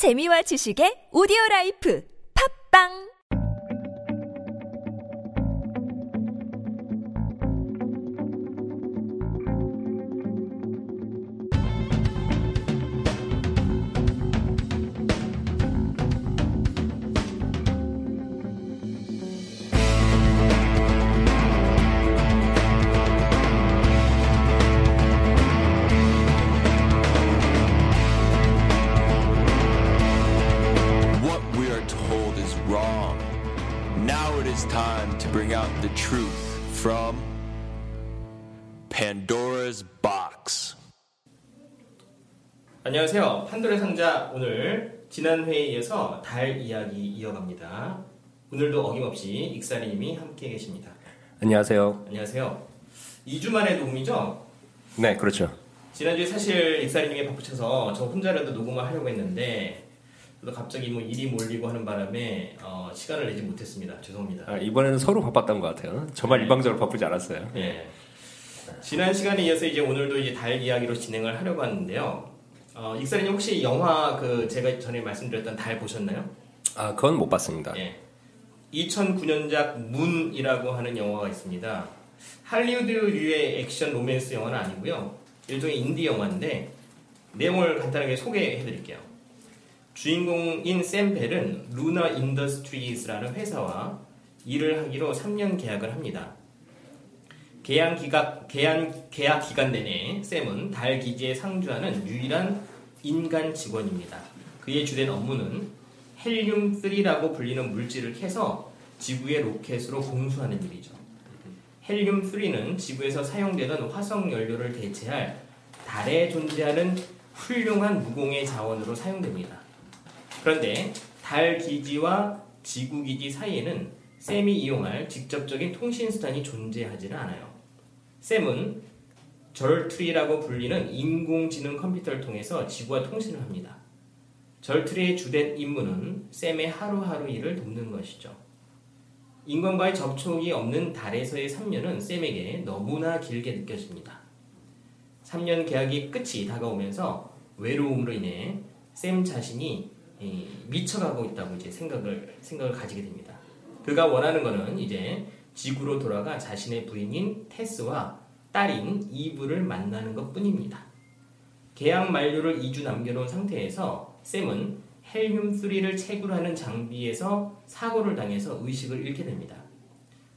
재미와 지식의 오디오 라이프. 팝빵 안녕하세요. 판도의 상자 오늘 지난 회에 이어서 달 이야기 이어갑니다. 오늘도 어김없이 익사리님이 함께 계십니다. 안녕하세요. 안녕하세요. 2주 만에 녹음이죠? 네, 그렇죠. 지난주에 사실 익사리님이 바쁘셔서 저 혼자라도 녹음을 하려고 했는데 또 갑자기 뭐 일이 몰리고 하는 바람에 어, 시간을 내지 못했습니다. 죄송합니다. 아, 이번에는 서로 바빴던 것 같아요. 정말 일방적으로 바쁘지 않았어요. 예. 지난 시간에 이어서 이제 오늘도 이제 달 이야기로 진행을 하려고 하는데요. 어, 익사리님 혹시 영화 그 제가 전에 말씀드렸던 달 보셨나요? 아, 그건 못 봤습니다. 예. 2009년작 Moon이라고 하는 영화가 있습니다. 할리우드류의 액션 로맨스 영화는 아니고요. 일종의 인디 영화인데 내용을 간단하게 소개해 드릴게요. 주인공인 샘 벨은 Lunar Industries라는 회사와 일을 하기로 3년 계약을 합니다. 계약 기간, 계약, 계약 기간 내내 샘은 달 기지에 상주하는 유일한 인간 직원입니다. 그의 주된 업무는 헬륨3라고 불리는 물질을 캐서 지구의 로켓으로 공수하는 일이죠. 헬륨3는 지구에서 사용되던 화석 연료를 대체할 달에 존재하는 훌륭한 무공해 자원으로 사용됩니다. 그런데 달 기지와 지구 기지 사이에는 샘이 이용할 직접적인 통신 수단이 존재하지는 않아요. 샘은 절트리라고 불리는 인공지능 컴퓨터를 통해서 지구와 통신을 합니다. 절트리의 주된 임무는 샘의 하루하루 일을 돕는 것이죠. 인간과의 접촉이 없는 달에서의 3년은 샘에게 너무나 길게 느껴집니다. 3년 계약이 끝이 다가오면서 외로움으로 인해 샘 자신이 이, 미쳐가고 있다고 이제 생각을 생각을 가지게 됩니다. 그가 원하는 것은 이제 지구로 돌아가 자신의 부인인 테스와 딸인 이브를 만나는 것 뿐입니다. 계약 만료를 2주 남겨놓은 상태에서 샘은 헬륨3를 채굴하는 장비에서 사고를 당해서 의식을 잃게 됩니다.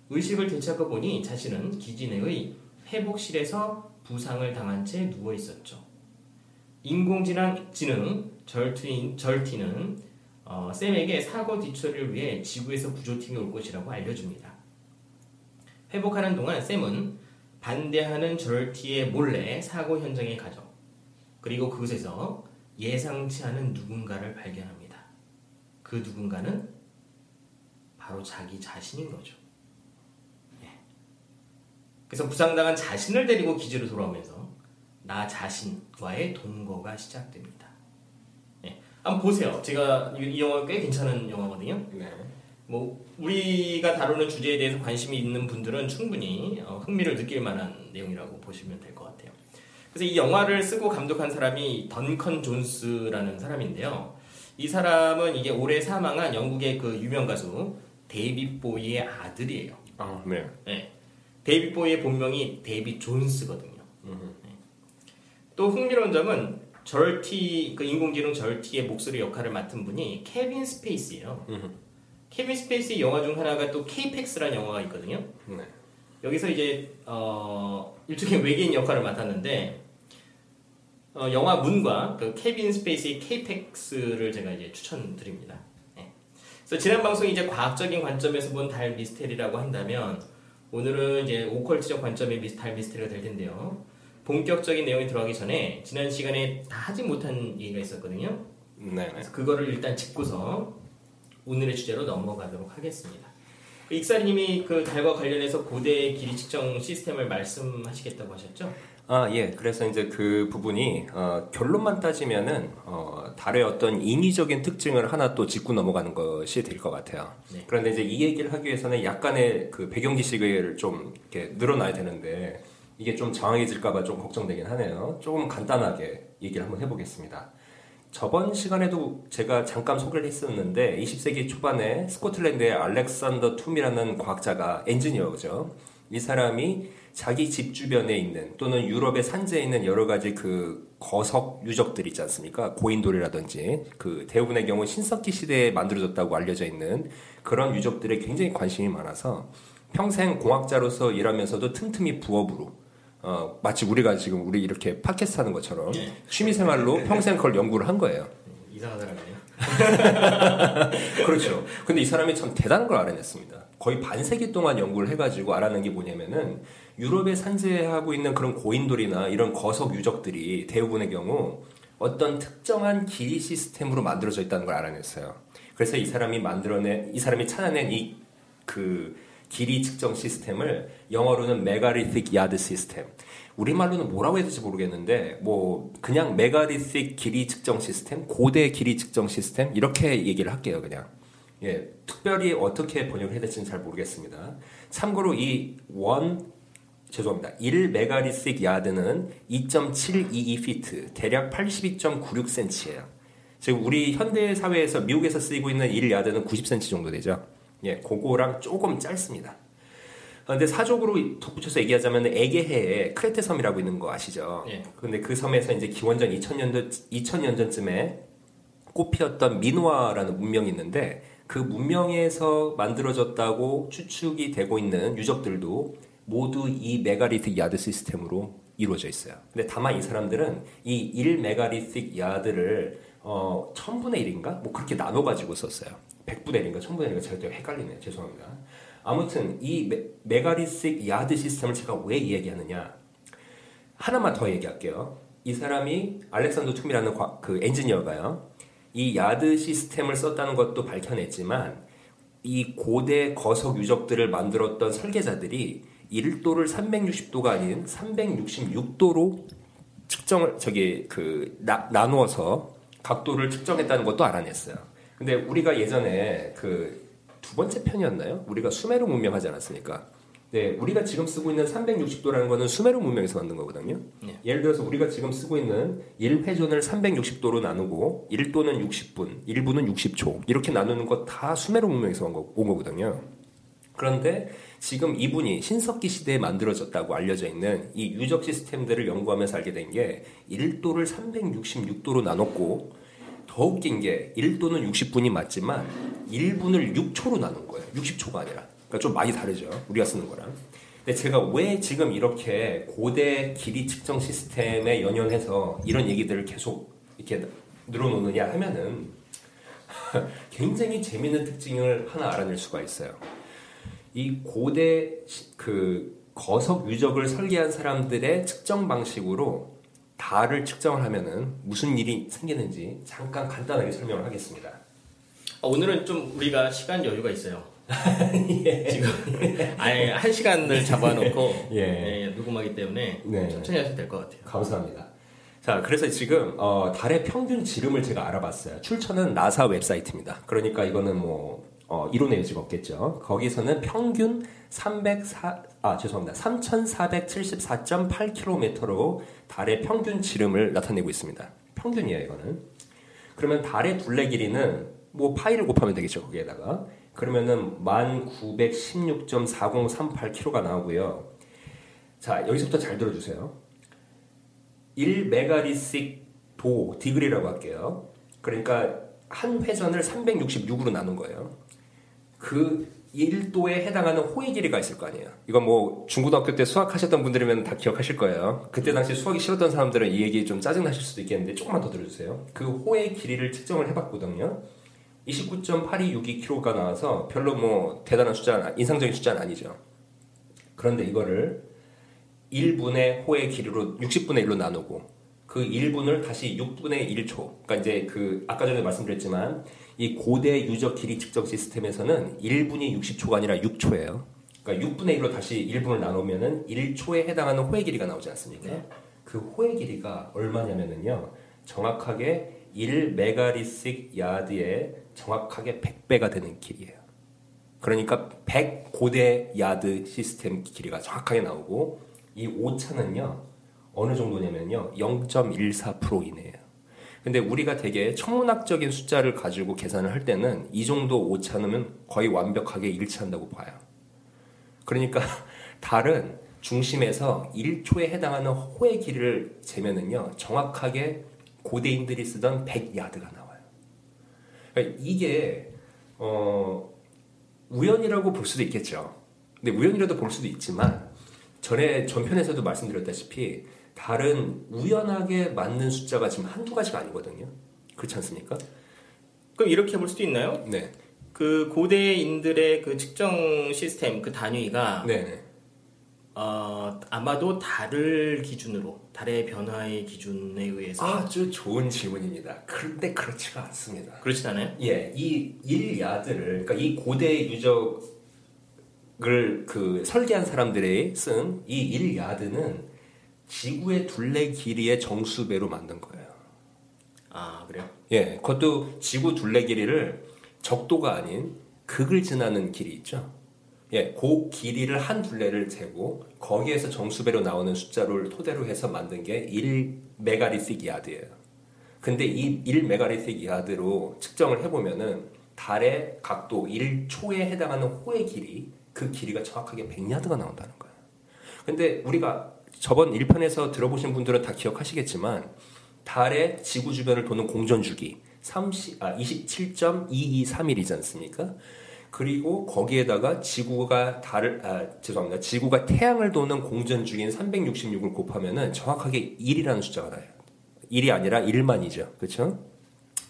의식을 되찾고 보니 자신은 기지 내의 회복실에서 부상을 당한 채 누워 있었죠. 인공지능 지능 절티는, 절티는 어, 샘에게 사고 뒤처리를 위해 지구에서 구조팀이 올 것이라고 알려줍니다. 회복하는 동안 샘은 반대하는 절티의 몰래 사고 현장에 가죠. 그리고 그곳에서 예상치 않은 누군가를 발견합니다. 그 누군가는 바로 자기 자신인 거죠. 예. 그래서 부상당한 자신을 데리고 기지로 돌아오면서 나 자신과의 동거가 시작됩니다. 예. 한번 보세요. 제가 이, 이 영화 꽤 괜찮은 영화거든요. 네. 뭐 우리가 다루는 주제에 대해서 관심이 있는 분들은 충분히 어, 흥미를 느낄 만한 내용이라고 보시면 될 것 같아요. 그래서 이 영화를 쓰고 감독한 사람이 던컨 존스라는 사람인데요. 이 사람은 이게 올해 사망한 영국의 그 유명 가수 데이빗 보위의 아들이에요. 아, 네. 네. 데이빗 보위의 본명이 데이빗 존스거든요. 네. 또 흥미로운 점은 거티 그 인공지능 거티의 목소리 역할을 맡은 분이 케빈 스페이시예요. 케빈 스페이시 영화 중 하나가 또 K-PAX라는 영화가 있거든요. 네. 여기서 이제 어, 일종의 외계인 역할을 맡았는데 어, 영화 Moon과 그 케빈 스페이시의 K-PAX를 제가 이제 추천드립니다. 네. 그래서 지난 방송 이제 과학적인 관점에서 본 달 미스테리라고 한다면 오늘은 이제 오컬트적 관점의 미스, 달 미스테리가 될 텐데요. 본격적인 내용이 들어가기 전에 지난 시간에 다 하지 못한 얘기가 있었거든요. 네. 네. 그래서 그거를 일단 짚고서 오늘의 주제로 넘어가도록 하겠습니다. 그 익사님이 그 달과 관련해서 고대 길이 측정 시스템을 말씀하시겠다고 하셨죠? 아, 예. 그래서 이제 그 부분이 어, 결론만 따지면은 어, 달의 어떤 인위적인 특징을 하나 또 짚고 넘어가는 것이 될 것 같아요. 네. 그런데 이제 이 얘기를 하기 위해서는 약간의 그 배경 지식을 좀 이렇게 늘어놔야 되는데 이게 좀 장황해질까봐 좀 걱정되긴 하네요. 조금 간단하게 얘기를 한번 해보겠습니다. 저번 시간에도 제가 잠깐 소개를 했었는데 20세기 초반에 스코틀랜드의 알렉산더 툼이라는 과학자가 엔지니어죠. 이 사람이 자기 집 주변에 있는 또는 유럽의 산지에 있는 여러 가지 그 거석 유적들 있지 않습니까? 고인돌이라든지 그 대부분의 경우 신석기 시대에 만들어졌다고 알려져 있는 그런 유적들에 굉장히 관심이 많아서 평생 공학자로서 일하면서도 틈틈이 부업으로 어, 마치 우리가 지금 우리 이렇게 팟캐스트 하는 것처럼 예. 취미 생활로 평생 그걸 연구를 한 거예요. 이상한 사람이네요. 그렇죠. 근데 이 사람이 참 대단한 걸 알아냈습니다. 거의 반세기 동안 연구를 해가지고 알아낸 게 뭐냐면은 유럽의 산지에 하고 있는 그런 고인돌이나 이런 거석 유적들이 대부분의 경우 어떤 특정한 길이 시스템으로 만들어져 있다는 걸 알아냈어요. 그래서 이 사람이 만들어낸, 이 사람이 찾아낸 이 그 길이 측정 시스템을 영어로는 megalithic yard system. 우리말로는 뭐라고 해야 될지 모르겠는데 뭐 그냥 megalithic 길이 측정 시스템, 고대 길이 측정 시스템 이렇게 얘기를 할게요, 그냥. 예, 특별히 어떻게 번역을 해야 될지는 잘 모르겠습니다. 참고로 이 원 죄송합니다. 1 megalithic yard는 2.722 피트, 대략 82.96cm예요. 지금 우리 현대 사회에서 미국에서 쓰이고 있는 1야드는 90cm 정도 되죠. 예, 그거랑 조금 짧습니다. 근데 사족으로 덧붙여서 얘기하자면 에게해에 크레테 섬이라고 있는 거 아시죠? 예. 근데 그 섬에서 이제 기원전 2000년도 2000년 전쯤에 꽃피었던 미노아라는 문명이 있는데 그 문명에서 만들어졌다고 추측이 되고 있는 유적들도 모두 이 megalithic yard system으로 이루어져 있어요. 근데 다만 이 사람들은 이 1 megalithic yard를 어, 1000분의 1인가? 뭐 그렇게 나눠가지고 썼어요. 100분의 1인가? 1000분의 1인가? 제가 헷갈리네요. 죄송합니다. 아무튼 이 메, 메가리틱 야드 시스템을 제가 왜 얘기하느냐. 하나만 더 얘기할게요. 이 사람이 알렉산더 툼이라는 과- 그 엔지니어가요. 이 야드 시스템을 썼다는 것도 밝혀냈지만 이 고대 거석 유적들을 만들었던 설계자들이 1도를 360도가 아닌 366도로 측정을 저기 그 나, 나누어서 각도를 측정했다는 것도 알아냈어요. 근데 우리가 예전에 그 두 번째 편이었나요? 우리가 수메르 문명 하지 않았습니까? 네, 우리가 지금 쓰고 있는 360도라는 거는 수메르 문명에서 만든 거거든요. 네. 예를 들어서 우리가 지금 쓰고 있는 1회전을 360도로 나누고 1도는 60분, 1분은 60초 이렇게 나누는 거다 수메르 문명에서 온, 거, 온 거거든요. 그런데 지금 이분이 신석기 시대에 만들어졌다고 알려져 있는 이 유적 시스템들을 연구하면서 알게 된 게 1도를 366도로 나눴고 더 웃긴 게 1도는 60분이 맞지만 1분을 6초로 나눈 거예요. 60초가 아니라. 그러니까 좀 많이 다르죠. 우리가 쓰는 거랑. 근데 제가 왜 지금 이렇게 고대 길이 측정 시스템에 연연해서 이런 얘기들을 계속 이렇게 늘어놓느냐 하면은 굉장히 재밌는 특징을 하나 알아낼 수가 있어요. 이 고대 시- 그 거석 유적을 설계한 사람들의 측정 방식으로 달을 측정을 하면은 무슨 일이 생기는지 잠깐 간단하게 설명을 하겠습니다. 어, 오늘은 좀 우리가 시간 여유가 있어요. 지금 아예 한 시간을 잡아놓고 예. 예, 녹음하기 때문에 네. 천천히 하셔도 될 것 같아요. 감사합니다. 자, 그래서 지금 어, 달의 평균 지름을 제가 알아봤어요. 출처는 나사 웹사이트입니다. 그러니까 이거는 뭐 어, 이론의 여지가 없겠죠. 거기서는 평균 304, 아 죄송합니다. 3,474.8km로 달의 평균 지름을 나타내고 있습니다. 평균이에요, 이거는. 그러면 달의 둘레 길이는 뭐 파이를 곱하면 되겠죠, 거기에다가. 그러면은 1916.4038km가 나오고요. 자, 여기서부터 잘 들어주세요. 1메가리씩 도, 디그리라고 할게요. 그러니까 한 회전을 366으로 나눈 거예요. 그 1도에 해당하는 호의 길이가 있을 거 아니에요. 이건 뭐 중고등학교 때 수학하셨던 분들이면 다 기억하실 거예요. 그때 당시 수학이 싫었던 사람들은 이 얘기 좀 짜증나실 수도 있겠는데 조금만 더 들어주세요. 그 호의 길이를 측정을 해봤거든요. 29.8262km가 나와서 별로 뭐 대단한 숫자는 인상적인 숫자는 아니죠. 그런데 이거를 1분의 호의 길이로 60분의 1로 나누고 그 1분을 다시 6분의 1초. 그러니까 이제 그 아까 전에 말씀드렸지만 이 고대 유적 길이 측정 시스템에서는 1분이 60초가 아니라 6초예요. 그러니까 6분의 1로 다시 1분을 나누면은 1초에 해당하는 호의 길이가 나오지 않습니까? 네. 그 호의 길이가 얼마냐면은요. 정확하게 1메가리씩 야드에 정확하게 100배가 되는 길이에요. 그러니까 100 고대 야드 시스템 길이가 정확하게 나오고 이 오차는요 어느 정도냐면요 0.14% 이내예요. 근데 우리가 되게 천문학적인 숫자를 가지고 계산을 할 때는 이 정도 오차는 거의 완벽하게 일치한다고 봐요. 그러니까 달은 중심에서 1초에 해당하는 호의 길이를 재면은요, 정확하게 고대인들이 쓰던 100야드가 나와요. 그러니까 이게, 어, 우연이라고 볼 수도 있겠죠. 근데 우연이라도 볼 수도 있지만, 전에 전편에서도 말씀드렸다시피, 달은 우연하게 맞는 숫자가 지금 한두 가지가 아니거든요. 그렇지 않습니까? 그럼 이렇게 볼 수도 있나요? 네. 그 고대인들의 그 측정 시스템 그 단위가 네네. 어, 아마도 달을 기준으로 달의 변화의 기준에 의해서 아주 좋은 질문입니다. 그런데 그렇지가 않습니다. 그렇진 않아요? 예, 이 일야드를 그러니까 이 고대 유적을 그 설계한 사람들이 쓴 이 일야드는 지구의 둘레 길이의 정수배로 만든 거예요. 아 그래요? 예, 그것도 지구 둘레 길이를 적도가 아닌 극을 지나는 길이 있죠. 예, 그 길이를 한 둘레를 재고 거기에서 정수배로 나오는 숫자를 토대로 해서 만든 게 1메가리틱 야드예요. 근데 이 1메가리틱 야드로 측정을 해보면은 달의 각도 1초에 해당하는 호의 길이 그 길이가 정확하게 100야드가 나온다는 거예요. 근데 우리가 저번 1편에서 들어보신 분들은 다 기억하시겠지만 달의 지구 주변을 도는 공전 주기 30, 아, 27.223일이지 않습니까? 그리고 거기에다가 지구가 달을 아, 죄송합니다. 지구가 태양을 도는 공전 주기인 366을 곱하면은 정확하게 1이라는 숫자가 나요. 1이 아니라 1만이죠. 그렇죠?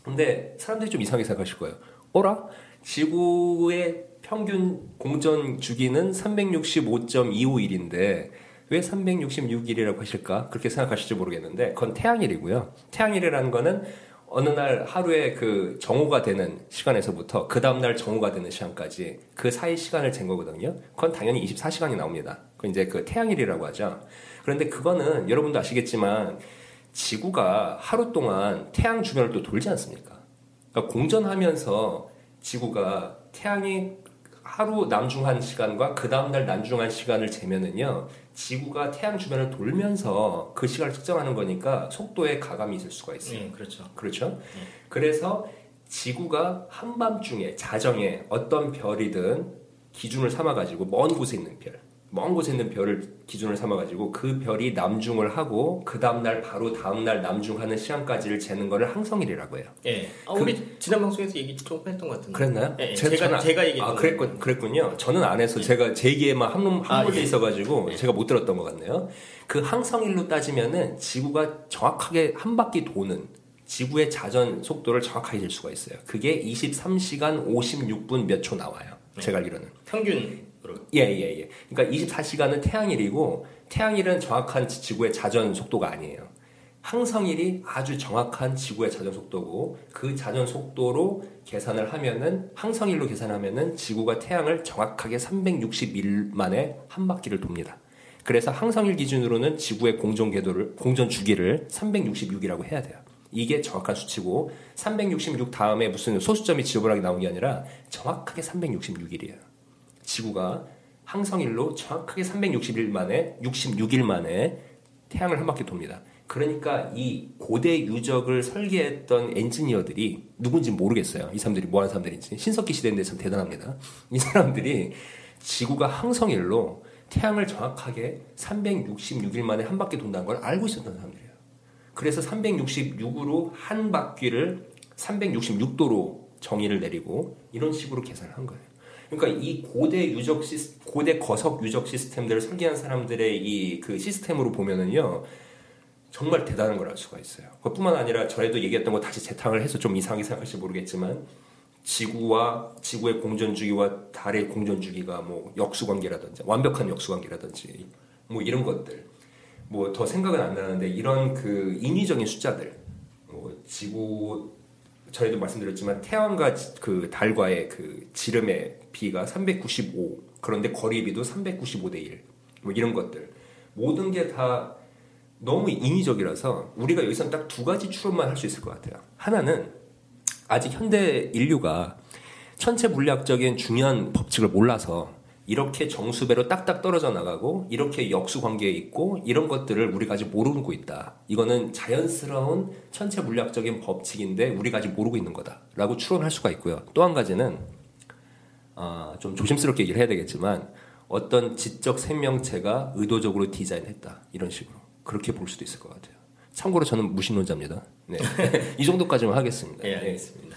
근데 사람들이 좀 이상하게 생각하실 거예요. 어라? 지구의 평균 공전 주기는 365.251인데 왜 366일이라고 하실까? 그렇게 생각하실지 모르겠는데 그건 태양일이고요. 태양일이라는 거는 어느 날 하루에 그 정오가 되는 시간에서부터 그 다음날 정오가 되는 시간까지 그 사이 시간을 잰 거거든요. 그건 당연히 24시간이 나옵니다. 그 이제 그 태양일이라고 하죠. 그런데 그거는 여러분도 아시겠지만 지구가 하루 동안 태양 주변을 또 돌지 않습니까? 그러니까 공전하면서 지구가 태양이 하루 남중한 시간과 그 다음날 남중한 시간을 재면은요, 지구가 태양 주변을 돌면서 그 시간을 측정하는 거니까 속도에 가감이 있을 수가 있어요. 네, 그렇죠. 그렇죠? 그래서 지구가 한밤중에 자정에 어떤 별이든 기준을 삼아가지고 먼 곳에 있는 별, 먼 곳에 있는 별을 기준을 삼아가지고 그 별이 남중을 하고 그 다음날 바로 다음날 남중하는 시간까지를 재는 거를 항성일이라고 해요. 예. 아, 그- 우리 지난 방송에서 얘기 조금 했던 것 같은데. 그랬나요? 예, 예. 제- 제가 저는- 제가 얘기했던 아, 그랬군, 그랬군요. 저는 안 해서 제가 제 얘기에만 함몰, 아, 함몰돼 예. 있어가지고 예. 제가 못 들었던 것 같네요. 그 항성일로 따지면은 지구가 정확하게 한 바퀴 도는 지구의 자전 속도를 정확하게 잴 수가 있어요. 그게 23시간 56분 몇 초 나와요. 제가 알기로는. 평균 으로. 예, 예, 예. 그러니까 24시간은 태양일이고 태양일은 정확한 지- 지구의 자전 속도가 아니에요. 항성일이 아주 정확한 지구의 자전 속도고 그 자전 속도로 계산을 하면은 항성일로 계산하면은 지구가 태양을 정확하게 360일 만에 한 바퀴를 돕니다. 그래서 항성일 기준으로는 지구의 공전 궤도를 공전 주기를 366이라고 해야 돼요. 이게 정확한 수치고 366 다음에 무슨 소수점이 지저분하게 나온 게 아니라 정확하게 366일이에요. 지구가 항성일로 정확하게 360일 만에 66일 만에 태양을 한 바퀴 돕니다. 그러니까 이 고대 유적을 설계했던 엔지니어들이 누군지 모르겠어요. 이 사람들이 뭐 하는 사람들인지. 신석기 시대인데 참 대단합니다. 이 사람들이 지구가 항성일로 태양을 정확하게 366일 만에 한 바퀴 돈다는 걸 알고 있었던 사람들이에요. 그래서 366으로 한 바퀴를 366도로 정의를 내리고 이런 식으로 계산을 한 거예요. 그러니까 이 고대 유적 시스 고대 거석 유적 시스템들을 설계한 사람들의 이 그 시스템으로 보면은요 정말 대단한 걸 알 수가 있어요. 그뿐만 아니라 전에도 얘기했던 거 다시 재탕을 해서 좀 이상하게 생각할지 모르겠지만 지구와 지구의 공전 주기와 달의 공전 주기가 뭐 역수 관계라든지 완벽한 역수 관계라든지 뭐 이런 것들 뭐 더 생각은 안 나는데 이런 그 인위적인 숫자들 뭐 지구 전에도 말씀드렸지만 태양과 지- 그 달과의 그 지름의 비가 395 그런데 거리비도 395 대 1. 뭐 이런 것들 모든 게 다 너무 인위적이라서 우리가 여기서 딱두 가지 추론만 할 수 있을 것 같아요. 하나는 아직 현대 인류가 천체 물리학적인 중요한 법칙을 몰라서 이렇게 정수배로 딱딱 떨어져 나가고 이렇게 역수 관계에 있고 이런 것들을 우리가 아직 모르고 있다. 이거는 자연스러운 천체 물리학적인 법칙인데 우리가 아직 모르고 있는 거다라고 추론할 수가 있고요. 또 한 가지는 아, 좀 조심스럽게 얘기를 해야 되겠지만 어떤 지적 생명체가 의도적으로 디자인했다 이런 식으로 그렇게 볼 수도 있을 것 같아요. 참고로 저는 무신론자입니다. 네. 이 정도까지만 하겠습니다. 예, 알겠습니다.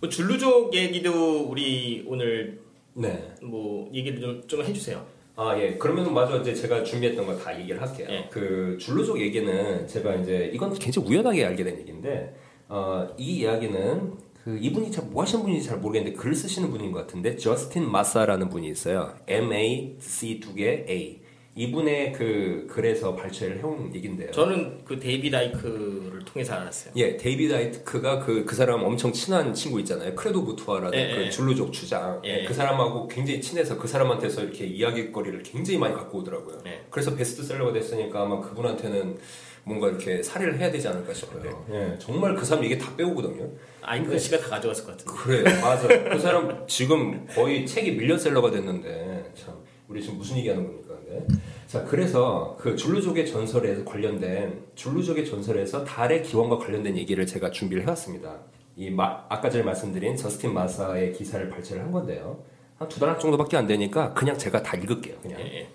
뭐 줄루족 얘기도 우리 오늘 네. 뭐 얘기를 좀, 좀 해주세요. 아, 예. 그러면 마저 이제 제가 준비했던 거 다 얘기를 할게요. 예. 그 줄루족 얘기는 제가 이제 이건 굉장히 우연하게 알게 된 얘기인데, 어, 이 이야기는 그 이분이 참 뭐 하시는 분인지 잘 모르겠는데 글 쓰시는 분인 것 같은데, 저스틴 마사라는 분이 있어요. M-A-C 두 개 A. 이분의 그 글에서 발췌를 해온 얘기인데요. 저는 그 데이비드 아이크를 통해서 알았어요. 예, 데이비드 아이크가 그, 그 사람 엄청 친한 친구 있잖아요. 크레도 무투아라는 예, 그 예. 줄루족 추장. 예, 그 사람하고 굉장히 친해서 그 사람한테서 이렇게 이야기거리를 굉장히 많이 갖고 오더라고요. 예. 그래서 베스트셀러가 됐으니까 아마 그분한테는 뭔가 이렇게 살해를 해야 되지 않을까 싶어요. 예, 정말 그 사람 얘기 다 빼오거든요. 아임근 씨가 다 가져갔을 것 같은데. 그래, 맞아. 그 사람 지금 거의 책이 밀리언셀러가 됐는데 참 우리 지금 무슨 얘기하는 겁니까? 근데 자, 그래서 그 줄루족의 전설에 관련된 줄루족의 전설에서 달의 기원과 관련된 얘기를 제가 준비를 해왔습니다. 이 마- 아까 전에 말씀드린 저스틴 마사의 기사를 발췌를 한 건데요. 한 두 달 정도밖에 안 되니까 그냥 제가 다 읽을게요. 그냥. 예, 예.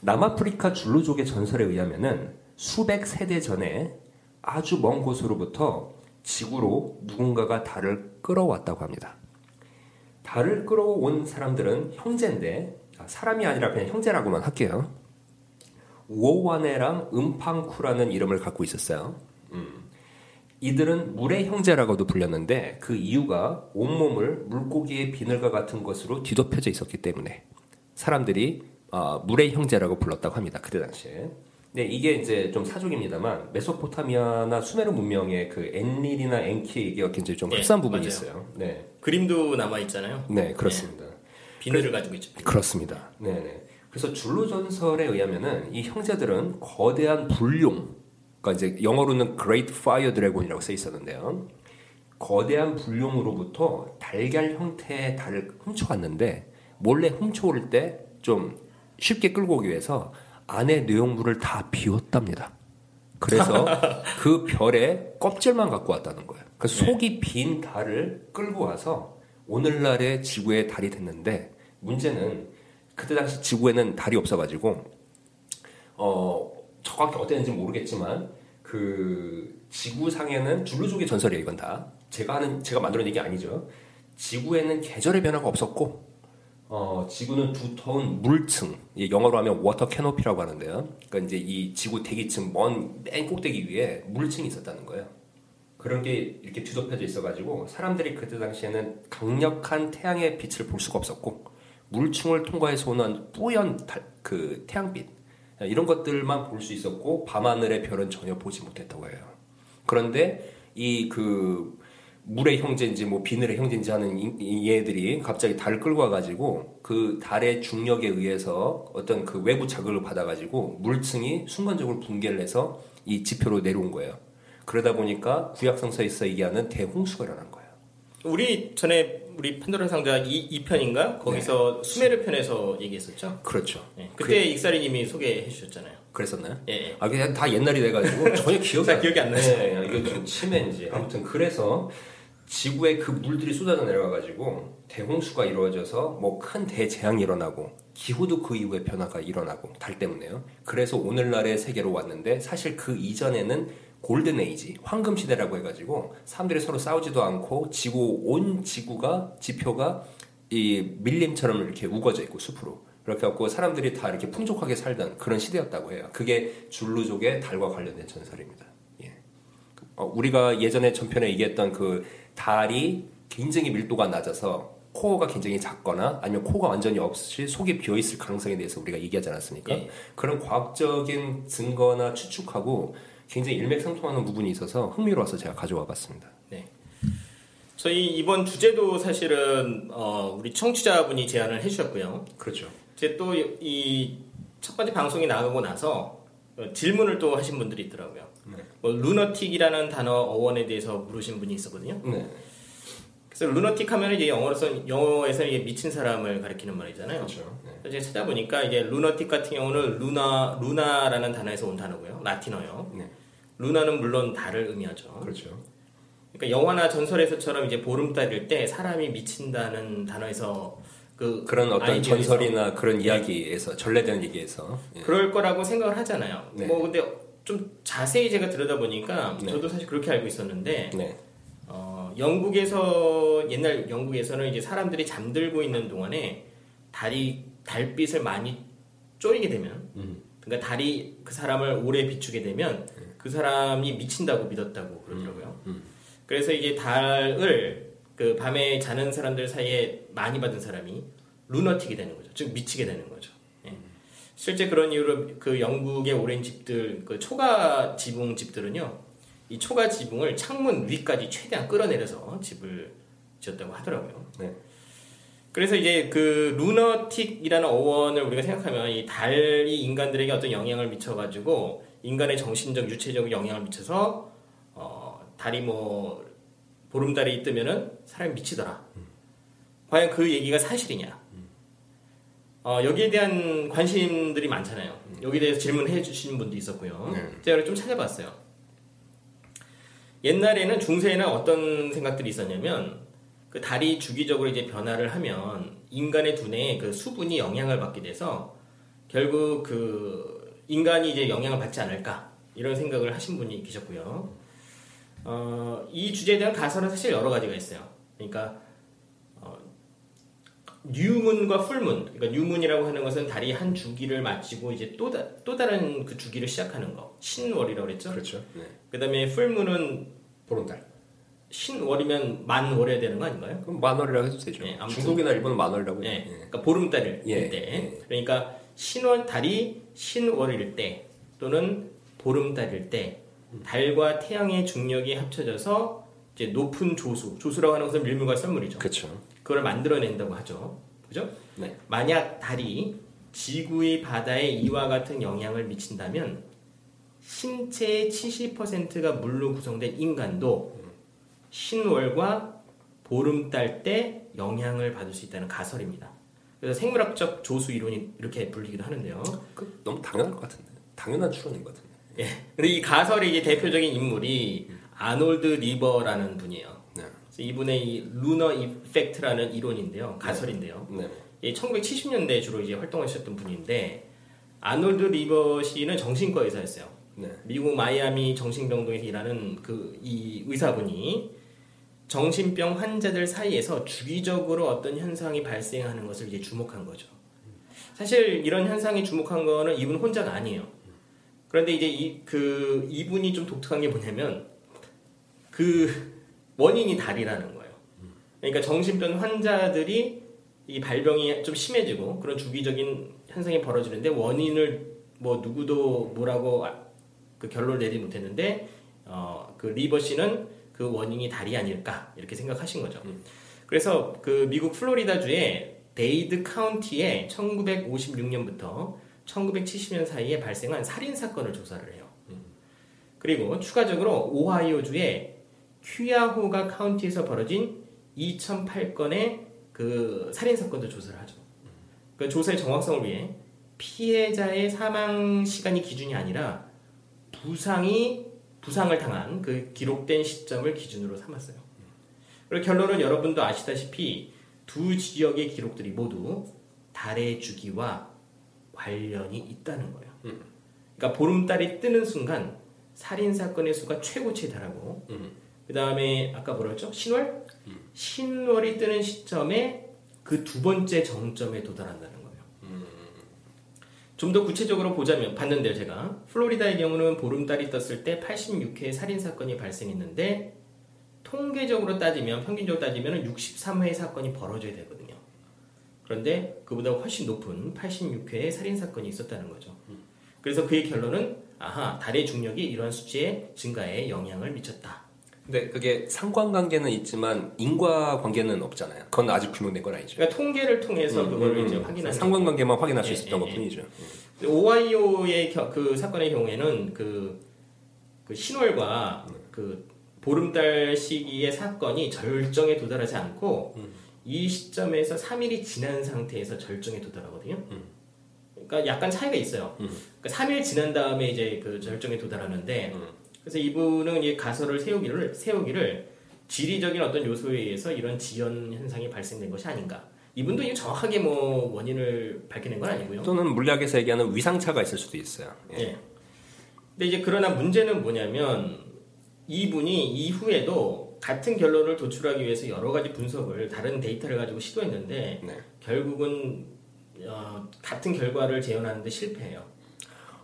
남아프리카 줄루족의 전설에 의하면은 수백 세대 전에 아주 먼 곳으로부터 지구로 누군가가 달을 끌어왔다고 합니다. 달을 끌어온 사람들은 형제인데 아, 사람이 아니라 그냥 형제라고만 할게요. 우오와네랑 음팡쿠라는 이름을 갖고 있었어요. 음. 이들은 물의 형제라고도 불렸는데 그 이유가 온몸을 물고기의 비늘과 같은 것으로 뒤덮여져 있었기 때문에 사람들이 어, 물의 형제라고 불렀다고 합니다. 그때 당시에. 네, 이게 이제 좀 사족입니다만 메소포타미아나 수메르 문명의 그 엔릴이나 엔키 얘기가 굉장히 좀 예, 흡사한 부분이 맞아요. 있어요. 네, 그림도 남아 있잖아요. 네 그렇습니다. 비늘을 가지고 있죠. 그렇습니다. 네 네. 그래서 줄루 전설에 의하면은 이 형제들은 거대한 불룡, 그러니까 이제 영어로는 Great Fire Dragon이라고 써 있었는데요. 거대한 불룡으로부터 달걀 형태의 달을 훔쳐왔는데 몰래 훔쳐올 때 좀 쉽게 끌고 오기 위해서 안에 내용물을 다 비웠답니다. 그래서 그 별의 껍질만 갖고 왔다는 거예요. 그 속이 빈 달을 끌고 와서 오늘날의 지구의 달이 됐는데 문제는 그때 당시 지구에는 달이 없어가지고 어 정확히 어땠는지 모르겠지만 그 지구상에는 줄루족의 전설이에요 이건 다 제가 하는 제가 만들어낸 얘기 아니죠 지구에는 계절의 변화가 없었고 어, 지구는 두터운 물층, 이 영어로 하면 water canopy라고 하는데요. 그러니까 이제 이 지구 대기층 먼 맨 꼭대기 위에 물층이 있었다는 거예요. 그런 게 이렇게 뒤덮여져 있어가지고 사람들이 그때 당시에는 강력한 태양의 빛을 볼 수가 없었고 물층을 통과해서 오는 뿌연 달, 그 태양빛 이런 것들만 볼 수 있었고 밤하늘의 별은 전혀 보지 못했다고 해요. 그런데 이 그 물의 형제인지 뭐 비늘의 형제인지 하는 얘들이 갑자기 달을 끌고 와가지고 그 달의 중력에 의해서 어떤 그 외부 자극을 받아가지고 물층이 순간적으로 붕괴를 해서 이 지표로 내려온 거예요. 그러다 보니까 구약성서에서 얘기하는 대홍수가 일어난 거예요. 우리 전에 우리 판도라 상자 2, 편인가 거기서 수메르 편에서 얘기했었죠. 그렇죠. 예, 그때 익사리님이 소개해 주셨잖아요. 그랬었나요? 예, 예. 아, 그냥 다 옛날이 돼가지고 전혀 기억이 잘안 기억이 안 나죠. 네, 이거 좀 치매인지. 아무튼 그래서 지구에 그 물들이 쏟아져 내려가가지고 대홍수가 이루어져서 뭐 큰 대재앙이 일어나고 기후도 그 이후에 변화가 일어나고 달 때문에요. 그래서 오늘날의 세계로 왔는데 사실 그 이전에는 골든 에이지, 황금 시대라고 해가지고 사람들이 서로 싸우지도 않고 지구 온 지구가 지표가 이 밀림처럼 이렇게 우거져 있고 숲으로 그렇게 갖고 사람들이 다 이렇게 풍족하게 살던 그런 시대였다고 해요. 그게 줄루족의 달과 관련된 전설입니다. 예. 어, 우리가 예전에 전편에 얘기했던 그 달이 굉장히 밀도가 낮아서 코어가 굉장히 작거나 아니면 코가 완전히 없이 속이 비어 있을 가능성에 대해서 우리가 얘기하지 않았습니까? 예. 그런 과학적인 증거나 추측하고 굉장히 일맥상통하는 부분이 있어서 흥미로워서 제가 가져와 봤습니다. 저희 이번 주제도 사실은 어, 우리 청취자분이 제안을 해주셨고요. 그렇죠. 이제 또 이 첫 번째 방송이 나가고 나서 어, 질문을 또 하신 분들이 있더라고요. 네. 뭐 루너틱이라는 단어 어원에 대해서 물으신 분이 있었거든요. 네. 그래서 루너틱 하면 이제 영어로서 영어에서 이게 미친 사람을 가리키는 말이잖아요. 그렇죠. 네. 제가 찾아보니까 이제 루너틱 같은 경우는 루나 루나라는 단어에서 온 단어고요. 라틴어요. 네. 루나는 물론 달을 의미하죠. 그렇죠. 그러니까 영화나 전설에서처럼 이제 보름달일 때 사람이 미친다는 단어에서 그 그런 어떤 전설이나 그런 이야기에서 전래되는 얘기에서 예. 그럴 거라고 생각을 하잖아요. 네. 뭐 근데 좀 자세히 제가 들여다보니까 네. 저도 사실 그렇게 알고 있었는데 네. 어, 영국에서 옛날 영국에서는 이제 사람들이 잠들고 있는 동안에 달이 달빛을 많이 쪼이게 되면 음. 그러니까 달이 그 사람을 오래 비추게 되면 그 사람이 미친다고 믿었다고 그러더라고요. 음. 그래서 이제 달을 그 밤에 자는 사람들 사이에 많이 받은 사람이 루너틱이 되는 거죠. 즉 미치게 되는 거죠. 예. 실제 그런 이유로 그 영국의 오랜 집들 그 초가 지붕 집들은요. 이 초가 지붕을 창문 위까지 최대한 끌어내려서 집을 지었다고 하더라고요. 네. 그래서 이제 그 루너틱이라는 어원을 우리가 생각하면 이 달이 인간들에게 어떤 영향을 미쳐가지고 인간의 정신적, 유체적 영향을 미쳐서 어, 달이 뭐 보름달이 뜨면은 사람이 미치더라. 과연 그 얘기가 사실이냐? 어, 여기에 대한 관심들이 많잖아요. 여기에 대해서 질문해 주신 분도 있었고요. 네. 제가 좀 찾아봤어요. 옛날에는 중세에는 어떤 생각들이 있었냐면 그 달이 주기적으로 이제 변화를 하면 인간의 두뇌에 그 수분이 영향을 받게 돼서 결국 그 인간이 이제 영향을 받지 않을까 이런 생각을 하신 분이 계셨고요. 어, 이 주제에 대한 가설은 사실 여러 가지가 있어요. 그러니까 어, 뉴문과 풀문, 그러니까 뉴문이라고 하는 것은 달이 한 주기를 마치고 이제 또, 다, 또 다른 그 주기를 시작하는 거, 신월이라고 그랬죠. 그렇죠. 네. 그 다음에 풀문은 보름달. 신월이면 만월에 되는 거 아닌가요? 그럼 만월이라고 해도 되죠. 네. 중국이나 일본은 만월이라고 네, 해요. 예. 그러니까 보름달일 예, 때, 예. 그러니까 신월 달이 신월일 때 또는 보름달일 때 달과 태양의 중력이 합쳐져서 이제 높은 조수, 조수라고 하는 것은 밀물과 썰물이죠. 그렇죠. 그걸 만들어낸다고 하죠. 그죠? 네. 만약 달이 지구의 바다에 이와 같은 영향을 미친다면 신체의 70%가 물로 구성된 인간도 신월과 보름달 때 영향을 받을 수 있다는 가설입니다. 그래서 생물학적 조수 이론이 이렇게 불리기도 하는데요. 그 너무 당연할 것 같은데. 당연한 추론인 것 같은데. 예. 근데 이 가설의 대표적인 인물이 아놀드 리버라는 분이에요. 네. 이분의 이 lunar effect라는 이론인데요. 가설인데요. 네. 이 1970년대에 주로 이제 활동하셨던 분인데 아놀드 리버 씨는 정신과 의사였어요. 네. 미국 마이애미 정신병동에서 일하는 그 이 의사분이 정신병 환자들 사이에서 주기적으로 어떤 현상이 발생하는 것을 이제 주목한 거죠. 사실 이런 현상이 주목한 거는 이분 혼자가 아니에요. 그런데 이제 이, 그, 이분이 좀 독특한 게 뭐냐면 그 원인이 달이라는 거예요. 그러니까 정신병 환자들이 이 발병이 좀 심해지고 그런 주기적인 현상이 벌어지는데 원인을 뭐 누구도 뭐라고 아- 그 결론을 내지 못했는데 어, 그 리버 씨는 그 원인이 달이 아닐까 이렇게 생각하신 거죠. 그래서 그 미국 플로리다 주의 데이드 카운티에 1956년부터 1970년 사이에 발생한 살인 사건을 조사를 해요. 그리고 추가적으로 오하이오 주의 쿠야호가 카운티에서 벌어진 2008건의 그 살인 사건도 조사를 하죠. 그 조사의 정확성을 위해 피해자의 사망 시간이 기준이 아니라 부상이 부상을 당한 그 기록된 시점을 기준으로 삼았어요. 그리고 결론은 여러분도 아시다시피 두 지역의 기록들이 모두 달의 주기와 관련이 있다는 거예요. 그러니까 보름달이 뜨는 순간 살인 사건의 수가 최고치에 달하고 음. 그 다음에 아까 뭐라 했죠? 신월? 신월이 뜨는 시점에 그 두 번째 정점에 도달한다는 거예요. 좀더 구체적으로 보자면 봤는데요, 제가 플로리다의 경우는 보름달이 떴을 때 86회의 살인 사건이 발생했는데 통계적으로 따지면 평균적으로 따지면 63회의 사건이 벌어져야 되거든요. 그런데 그보다 훨씬 높은 86회의 살인 사건이 있었다는 거죠. 그래서 그의 결론은 아하 달의 중력이 이러한 수치의 증가에 영향을 미쳤다. 근데 그게 상관관계는 있지만 인과관계는 없잖아요. 그건 아직 규명된 건 아니죠. 그러니까 통계를 통해서 음, 그걸 음, 이제 음. 확인하는 상관관계만 확인할 수 예, 있었던 예, 것 뿐이죠. 근데 오하이오의 겨- 그 사건의 경우에는 그, 그 신월과 그 보름달 시기의 사건이 절정에 도달하지 않고 음. 이 시점에서 3일이 지난 상태에서 절정에 도달하거든요. 음. 그러니까 약간 차이가 있어요. 그러니까 3일 지난 다음에 이제 그 절정에 도달하는데 음. 그래서 이분은 이 가설을 세우기를 세우기를 지리적인 어떤 요소에 의해서 이런 지연 현상이 발생된 것이 아닌가. 이분도 이게 정확하게 뭐 원인을 밝혀낸 건 아니고요. 또는 물리학에서 얘기하는 위상차가 있을 수도 있어요. 예. 예. 근데 이제 그러나 문제는 뭐냐면 이분이 이후에도 같은 결론을 도출하기 위해서 여러 가지 분석을 다른 데이터를 가지고 시도했는데 네. 결국은 어, 같은 결과를 재현하는데 실패해요.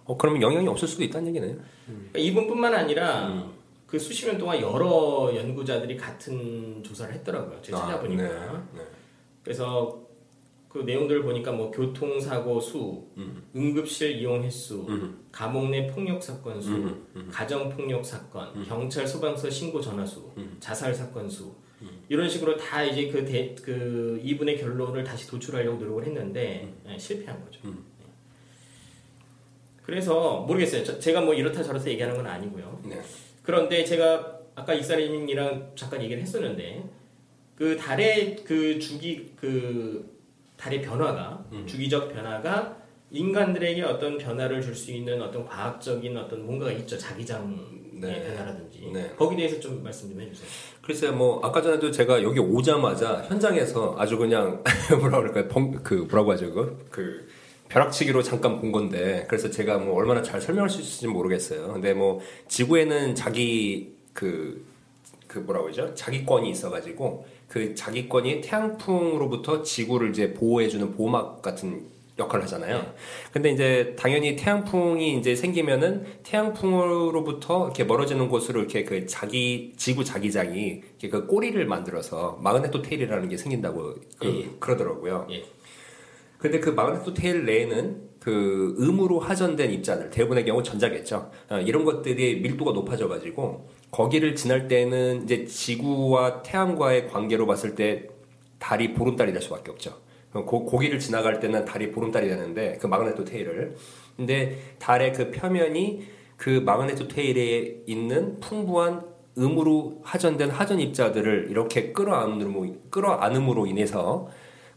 어, 그러면 영향이 없을 수도 있다는 얘기네요. 그러니까 이분뿐만 아니라 음. 그 수십 년 동안 여러 연구자들이 같은 조사를 했더라고요. 제가 찾아보니까. 네, 네. 그래서 그 내용들을 보니까 뭐 교통사고 수, 응급실 이용 횟수, 음. 감옥 내 폭력 사건 수, 음, 가정 폭력 사건, 경찰 소방서 신고 전화 수, 음. 자살 사건 수 이런 식으로 다 이제 그, 대, 그 이분의 결론을 다시 도출하려고 노력을 했는데 음. 네, 실패한 거죠. 네. 그래서 모르겠어요. 저- 제가 뭐 이렇다 저렇다 얘기하는 건 아니고요. 네. 그런데 제가 아까 이사님이랑 잠깐 얘기를 했었는데 그 달의 그 주기 그 달의 변화가 주기적 변화가 인간들에게 어떤 변화를 줄 수 있는 어떤 과학적인 어떤 뭔가가 있죠 자기장의 네. 변화라든지 네. 거기에 대해서 좀 말씀 좀 해주세요. 글쎄요, 뭐 아까 전에도 제가 여기 오자마자 현장에서 아주 그냥 뭐라 그럴까요? 벙- 그 뭐라고 하죠, 그, 그 벼락치기로 잠깐 본 건데 그래서 제가 뭐 얼마나 잘 설명할 수 있을지 모르겠어요. 근데 뭐 지구에는 자기 그, 그 뭐라고 하죠? 자기권이 있어가지고 그 자기권이 태양풍으로부터 지구를 이제 보호해주는 보호막 같은 역할을 하잖아요. 근데 이제 당연히 태양풍이 이제 생기면은 태양풍으로부터 이렇게 멀어지는 곳으로 이렇게 그 자기 지구 자기장이 이렇게 그 꼬리를 만들어서 마그네토 테일이라는 게 생긴다고 그, 예. 그러더라고요. 예. 근데 그 마그네토 테일 내에는 그 음으로 하전된 입자들 대부분의 경우 전자겠죠. 어, 이런 것들이 밀도가 높아져 가지고 거기를 지날 때는 이제 지구와 태양과의 관계로 봤을 때 달이 보름달이 될 수밖에 없죠. 그 고기를 지나갈 때는 달이 보름달이 되는데 그 마그네토 테일을 근데 달의 그 표면이 그 마그네토 테일에 있는 풍부한 음으로 하전된 하전 입자들을 이렇게 끌어안음으로 끌어안음으로 인해서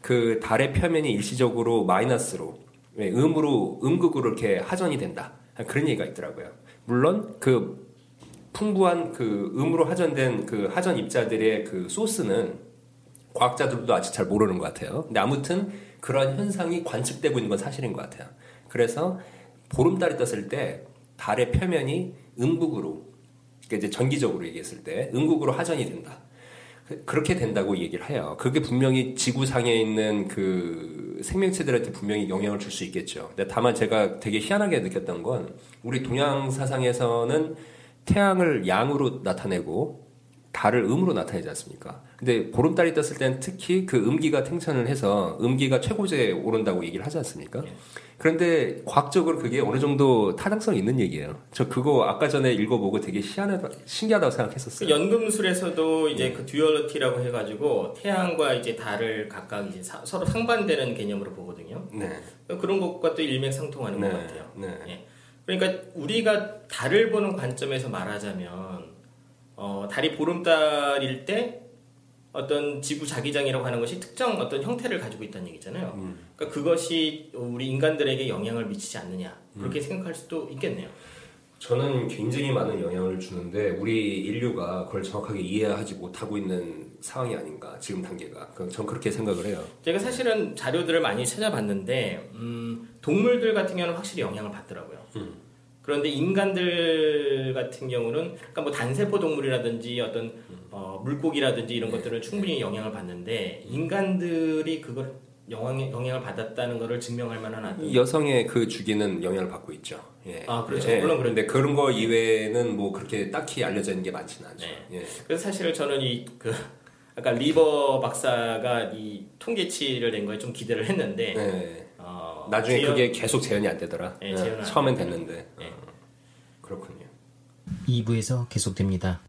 그 달의 표면이 일시적으로 마이너스로 예, 음으로 음극으로 이렇게 하전이 된다 그런 얘기가 있더라고요. 물론 그 풍부한 그 음으로 하전된 그 하전 입자들의 그 소스는 과학자들도 아직 잘 모르는 것 같아요. 근데 아무튼 그런 현상이 관측되고 있는 건 사실인 것 같아요. 그래서 보름달이 떴을 때 달의 표면이 음극으로 그러니까 이제 전기적으로 얘기했을 때 음극으로 하전이 된다. 그- 그렇게 된다고 얘기를 해요. 그게 분명히 지구상에 있는 그 생명체들한테 분명히 영향을 줄 수 있겠죠. 근데 다만 제가 되게 희한하게 느꼈던 건 우리 동양 사상에서는 태양을 양으로 나타내고 달을 음으로 나타내지 않습니까? 근데 보름달이 떴을 때는 특히 그 음기가 탱천을 해서 음기가 최고제에 오른다고 얘기를 하지 않습니까? 그런데 과학적으로 그게 어느 정도 타당성이 있는 얘기예요. 저 그거 아까 전에 읽어보고 되게 희한하다, 신기하다고 그 생각했었어요. 연금술에서도 이제 그 듀얼리티라고 해가지고 태양과 이제 달을 각각 이제 사- 서로 상반되는 개념으로 보거든요. 네. 그런 것과 또 일맥상통하는 네, 것 같아요. 네. 예. 그러니까 우리가 달을 보는 관점에서 말하자면 어, 달이 보름달일 때 어떤 지구 자기장이라고 하는 것이 특정 어떤 형태를 가지고 있다는 얘기잖아요. 음. 그러니까 그것이 우리 인간들에게 영향을 미치지 않느냐 음. 그렇게 생각할 수도 있겠네요. 저는 굉장히 많은 영향을 주는데 우리 인류가 그걸 정확하게 이해하지 못하고 있는 상황이 아닌가 지금 단계가. 그- 전 그렇게 생각을 해요. 제가 사실은 자료들을 많이 찾아봤는데 음, 동물들 같은 경우는 확실히 영향을 받더라고요. 음. 그런데 인간들 같은 경우는 그러니까 뭐 단세포 동물이라든지 어떤 어, 물고기라든지 이런 것들은 충분히 영향을 받는데 인간들이 그걸 영향, 영향을 받았다는 것을 증명할 만한 어떤 이 여성의 그 주기는 영향을 받고 있죠. 예. 아, 그렇죠. 예. 물론 그런데 그런 거 이외에는 뭐 그렇게 딱히 알려져 있는 게 많지는 않죠. 네. 예. 그래서 사실 저는 이그 아까 리버 박사가 이 통계치를 낸 거에 좀 기대를 했는데 예. 어, 나중에 재현- 그게 계속 재현이 안 되더라. 예, 예. 재현은 안 처음엔. 됐는데. 예. 어, 그렇군요. 2부에서 계속됩니다.